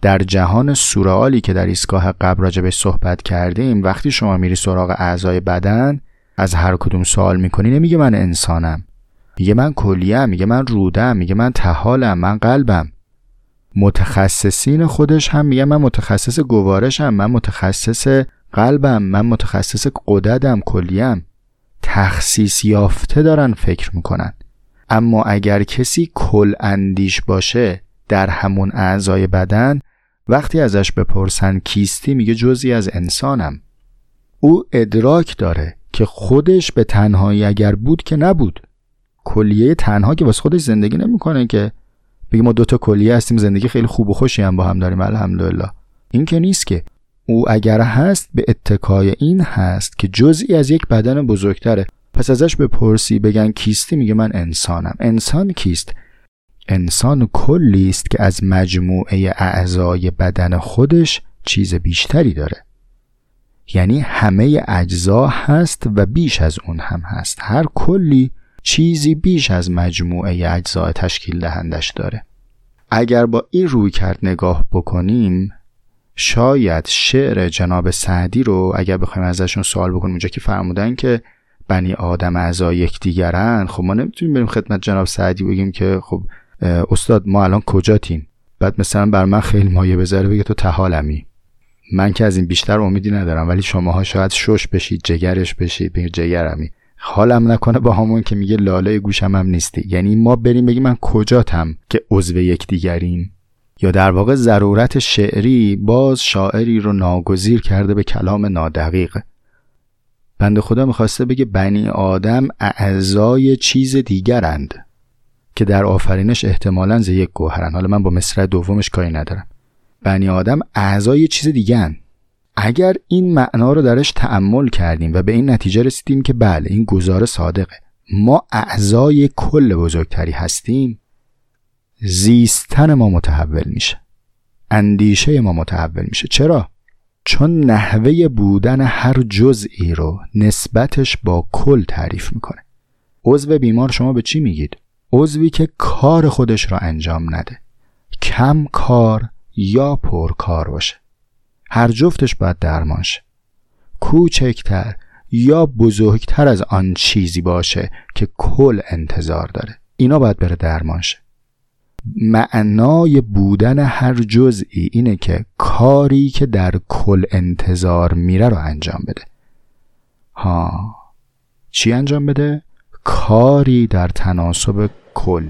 در جهان سورئالی که در ایستگاه قبل راجبش صحبت کردیم وقتی شما میری سراغ اعضای بدن از هر کدوم سوال می‌کنی نمیگه من انسانم. میگه من کلیم میگه من رودم میگه من تحالم من قلبم. متخصصین خودش هم میگه من متخصص گوارشم من متخصص قلبم من متخصص قددم کلیم. تخصیص یافته دارن فکر می‌کنن. اما اگر کسی کل اندیش باشه در همون اعضای بدن وقتی ازش بپرسن کیستی میگه جزی از انسانم. او ادراک داره که خودش به تنهایی اگر بود که نبود. کلیه تنها که واسه خودش زندگی نمی‌کنه که. بگی ما دوتا کلیه هستیم زندگی خیلی خوب و خوشی هم با هم داریم الحمدلله. این که نیست که. او اگر هست به اتکای این هست که جزئی از یک بدن بزرگتره. پس ازش بپرسی بگن کیستی؟ میگه من انسانم. انسان کیست؟ انسان کلی است که از مجموعه اعضای بدن خودش چیز بیشتری داره. یعنی همه اجزا هست و بیش از اون هم هست. هر کلی چیزی بیش از مجموعه اجزای تشکیل دهندش داره. اگر با این روی کرد نگاه بکنیم شاید شعر جناب سعدی رو اگر بخوایم ازشون سوال بکنیم اونجا که فرمودن که بنی آدم اعضای یکدیگرن خب ما نمی‌تونیم بریم خدمت جناب سعدی بگیم که خب استاد ما الان کجاتیم؟ بعد مثلا بر من خیلی مایه بذاره بگه تو تحالمی. من که از این بیشتر امیدی ندارم ولی شماها شاید شش بشید جگرش بشید بگید جگرمی. حالم نکنه با همون که میگه لاله گوشم هم نیستی. یعنی ما بریم بگیم من کجاتم که عضو یکدیگریم؟ یا در واقع ضرورت شعری باز شاعری رو ناگزیر کرده به کلام نادقیق. بند خدا می‌خواسته بگه بنی آدم اعضای چیز دیگرند که در آفرینش احتمالا ز یک گوهرن. حالا من با مصرع دومش کاری ندارم. بنی آدم اعضای چیز دیگه اگر این معنا رو درش تعمل کردیم و به این نتیجه رسیدیم که بله این گزاره صادقه. ما اعضای کل بزرگتری هستیم. زیستن ما متحول میشه. اندیشه ما متحول میشه. چرا؟ چون نحوه بودن هر جزئی رو نسبتش با کل تعریف می‌کنه. عضو بیمار شما به چی میگید؟ عضوی که کار خودش را انجام نده. کم کار یا پر کار باشه. هر جفتش باید درمان شه. کوچکتر یا بزرگتر از آن چیزی باشه که کل انتظار داره. اینا باید بره درمان شه. معنای بودن هر جزئی اینه که کاری که در کل انتظار میره رو انجام بده. ها چی انجام بده؟ کاری در تناسب کل.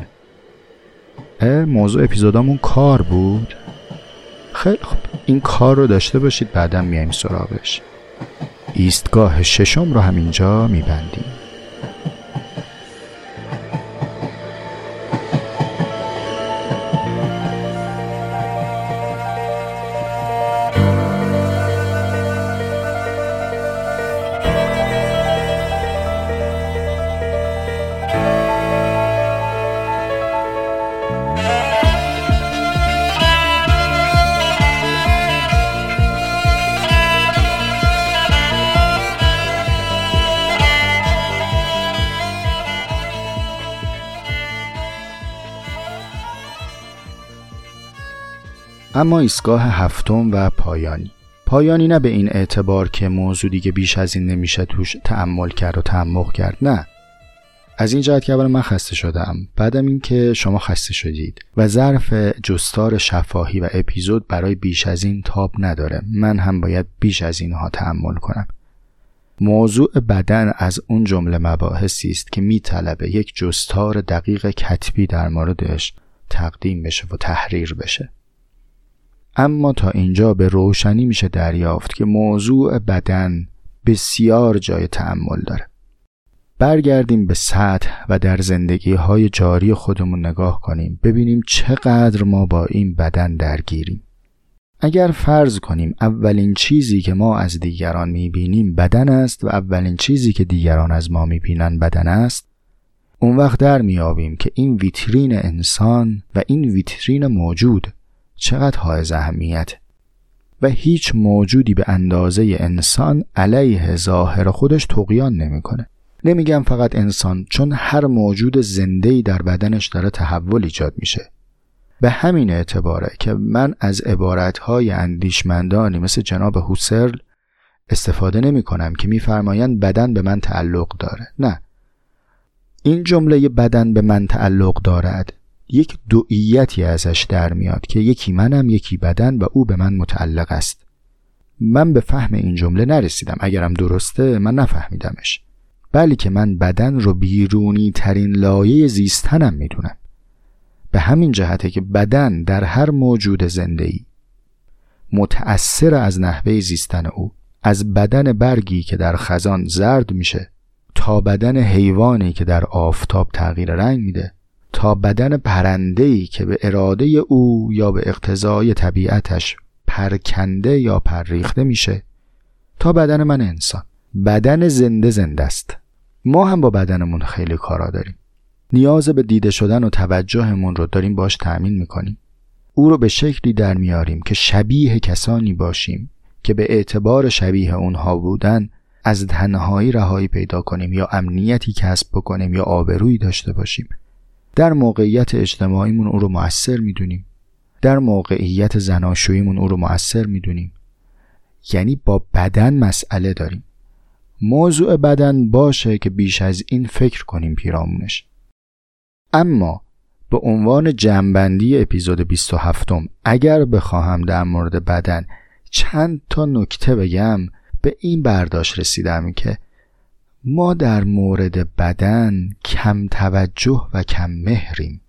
موضوع اپیزودامون کار بود؟ خیلی خوب. این کار رو داشته باشید بعدا میایم سراغش. ایستگاه ششم رو همینجا میبندیم. اما ایستگاه هفتم و پایانی. پایانی نه به این اعتبار که موضوع دیگه بیش از این نمیشه توش تعمل کرد و تعمق کرد نه. از این جهت که اول من خسته شدم بعدم اینکه شما خسته شدید و ظرف جستار شفاهی و اپیزود برای بیش از این تاب نداره. من هم باید بیش از اینها تحمل کنم. موضوع بدن از اون جمله مباحثی است که میطلبه یک جستار دقیق کتبی در موردش تقدیم بشه و تحریر بشه. اما تا اینجا به روشنی میشه دریافت که موضوع بدن بسیار جای تعمل داره. برگردیم به سطح و در زندگی های جاری خودمون نگاه کنیم ببینیم چقدر ما با این بدن درگیریم. اگر فرض کنیم اولین چیزی که ما از دیگران می‌بینیم بدن است و اولین چیزی که دیگران از ما می‌بینن بدن است اون وقت در میابیم که این ویترین انسان و این ویترین موجود چقدر حائز اهمیت و هیچ موجودی به اندازه انسان علیه ظاهر خودش تقیان نمی‌کنه. نمیگم فقط انسان چون هر موجود زندهی در بدنش داره تحول ایجاد میشه. به همین اعتباره که من از عبارتهای اندیشمندانی مثل جناب هوسرل استفاده نمی کنم که میفرمایند بدن به من تعلق داره. نه. این جمله بدن به من تعلق دارد. یک دوئیتی ازش در میاد که یکی منم یکی بدن و او به من متعلق است. من به فهم این جمله نرسیدم. اگرم درسته من نفهمیدمش. بلکه من بدن رو بیرونی ترین لایه زیستنم می‌دونم. به همین جهته که بدن در هر موجود زندهی متأثر از نحوه زیستن او از بدن برگی که در خزان زرد میشه تا بدن حیوانی که در آفتاب تغییر رنگ میده. تا بدن پرندهی که به اراده او یا به اقتضای طبیعتش پرکنده یا پرریخته میشه تا بدن من انسان. بدن زنده زنده است. ما هم با بدنمون خیلی کارا داریم. نیاز به دیده شدن و توجهمون رو داریم باش تأمین می‌کنیم. او رو به شکلی در میاریم که شبیه کسانی باشیم که به اعتبار شبیه اونها بودن از تنهایی رهایی پیدا کنیم یا امنیتی کسب بکنیم یا آبرویی داشته باشیم. در موقعیت اجتماعیمون او رو موثر می‌دونیم. در موقعیت زناشوییمون او رو موثر می‌دونیم. یعنی با بدن مسئله داریم. موضوع بدن باشه که بیش از این فکر کنیم پیرامونش. اما به عنوان جنبندی اپیزود 27 اگر بخواهم در مورد بدن چند تا نکته بگم به این برداشت رسیدم که ما در مورد بدن کم توجه و کم مهریم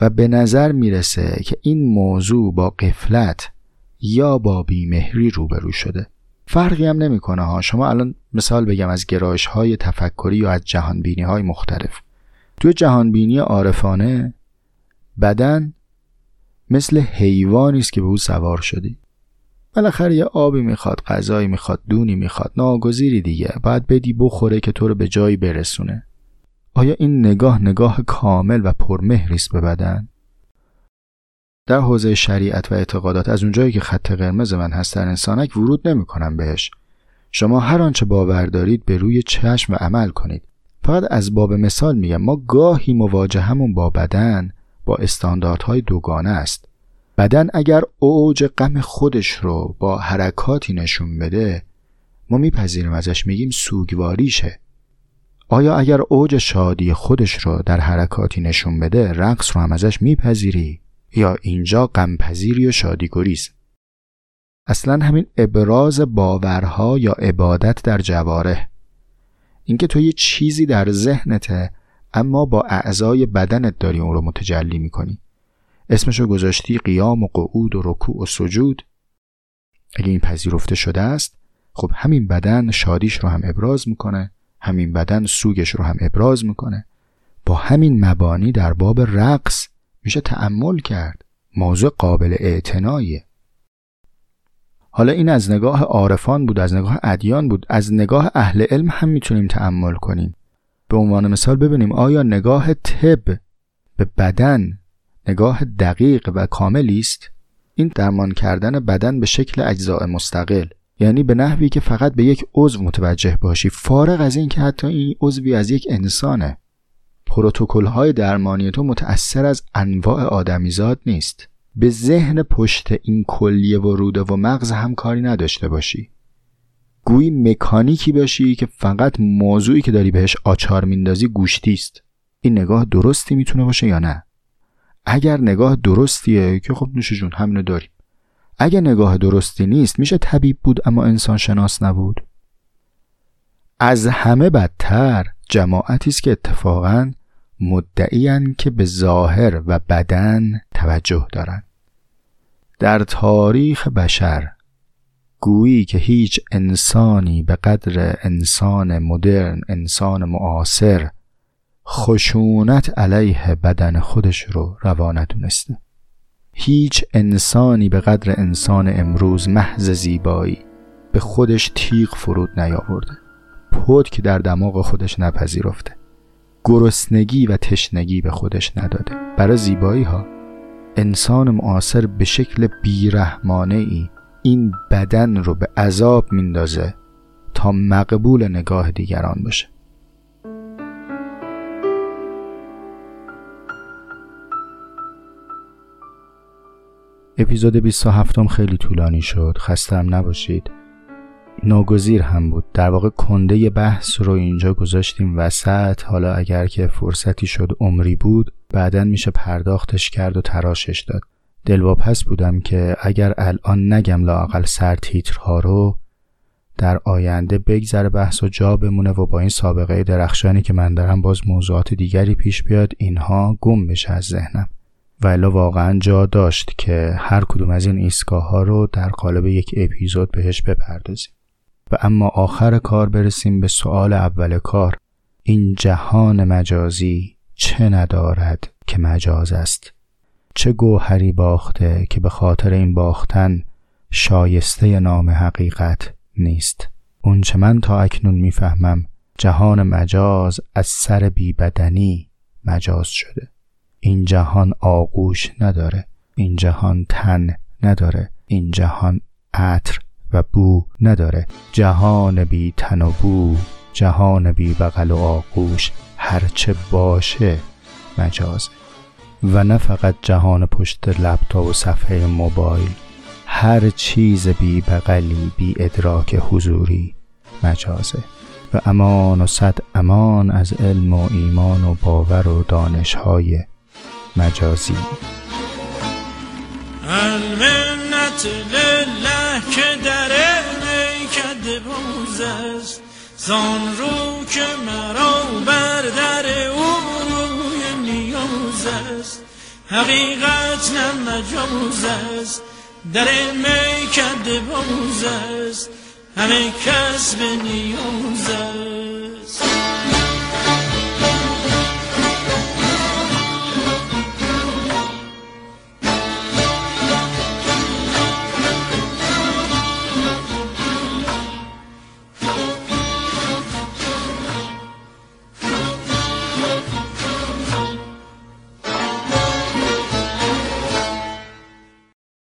و به نظر می‌رسه که این موضوع با قفلت یا با بیمهری روبرو شده. فرقی هم نمی‌کنه ها. شما الان مثال بگم از گرایش های تفکری یا از جهانبینی های مختلف. توی جهانبینی عارفانه بدن مثل حیوانی است که به او سوار شدی. بالاخره یه آبی می‌خواد غذایی می‌خواد دونی می‌خواد ناگزیری دیگه. باید بدی بخوره که تو رو به جایی برسونه. آیا این نگاه نگاه کامل و پرمهری است به بدن؟ در حوزه شریعت و اعتقادات از اونجایی که خط قرمز من هست در انسانک ورود نمی‌کنم بهش. شما هر آنچه باور دارید به روی چشم و عمل کنید. فقط از باب مثال میگم ما گاهی مواجهمون با بدن با استانداردهای دوگانه است. بدن اگر اوج غم خودش رو با حرکاتی نشون بده ما میپذیریم ازش میگیم سوگواریشه. آیا اگر اوج شادی خودش رو در حرکاتی نشون بده رقص رو هم ازش میپذیری؟ یا اینجا غمپذیری و شادیگریز اصلا همین ابراز باورها یا عبادت در جواره. اینکه تو یه چیزی در ذهنته اما با اعضای بدنت داری اون رو متجلی می‌کنی. اسمشو گذاشتی قیام و قعود و رکوع و سجود. اگه این پذیرفته شده است خب همین بدن شادیش رو هم ابراز می‌کنه همین بدن سوگش رو هم ابراز می‌کنه. با همین مبانی در باب رقص میشه تأمل کرد. موضوع قابل اعتناییه. حالا این از نگاه عارفان بود از نگاه ادیان بود از نگاه اهل علم هم می‌تونیم تأمل کنیم. به عنوان مثال ببینیم آیا نگاه طب به بدن نگاه دقیق و کاملی است. این درمان کردن بدن به شکل اجزاء مستقل یعنی به نحوی که فقط به یک عضو متوجه باشی فارغ از این که حتی این عضوی از یک انسانه. پروتکل های درمانی تو متأثر از انواع آدمیزاد نیست. به ذهن پشت این کلیه و روده و مغز هم کاری نداشته باشی. گویی مکانیکی باشی که فقط موضوعی که داری بهش آچار میندازی گوشتی است. این نگاه درستی می‌تونه باشه یا نه؟ اگر نگاه درستیه که خب نوش جون همینو داریم. اگر نگاه درستی نیست میشه طبیب بود اما انسان شناس نبود. از همه بدتر جماعتی است که اتفاقا مدعیان که به ظاهر و بدن توجه دارند. در تاریخ بشر گویی که هیچ انسانی به قدر انسان مدرن انسان معاصر خشونت علیه بدن خودش رو روا ندونسته. هیچ انسانی به قدر انسان امروز محض زیبایی به خودش تیغ فرود نیاورده. که در دماغ خودش نپذیرفته. گرسنگی و تشنگی به خودش نداده. برای زیبایی ها انسان معاصر به شکل بیرحمانه ای این بدن رو به عذاب میندازه تا مقبول نگاه دیگران باشه. اپیزود 27 خیلی طولانی شد. خستم نباشید. ناگزیر هم بود. در واقع کنده بحث رو اینجا گذاشتیم وسط. حالا اگر که فرصتی شد عمری بود بعدا میشه پرداختش کرد و تراشش داد. دلواپس بودم که اگر الان نگم لاقل سر تیترها رو در آینده بگذره بحث و جا بمونه و با این سابقه درخشانی که من دارم باز موضوعات دیگری پیش بیاد اینها گم بشه از ذهنم. و واقعا جا داشت که هر کدوم از این ایستگاه ها رو در قالب یک اپیزود بهش بپردازیم. و اما آخر کار برسیم به سوال اول کار. این جهان مجازی چه ندارد که مجاز است؟ چه گوهری باخته که به خاطر این باختن شایسته نام حقیقت نیست؟ اونچه من تا اکنون می‌فهمم جهان مجاز از سر بیبدنی مجاز شده. این جهان آغوش نداره این جهان تن نداره این جهان عطر و بو نداره. جهان بی تن و بو جهان بی بغل و آغوش هرچه باشه مجازه و نه فقط جهان پشت لپتاپ و صفحه موبایل هر چیز بی بغلی بی ادراک حضوری مجازه و امان و صد امان از علم و ایمان و باور و دانشهای مجازی. المنت لله که در میکد بوز است. زان رو که مرا بر در او روی نیاز است. حقیقت نه مجاز است. در میکد بوز است. همه کس به نیاز است.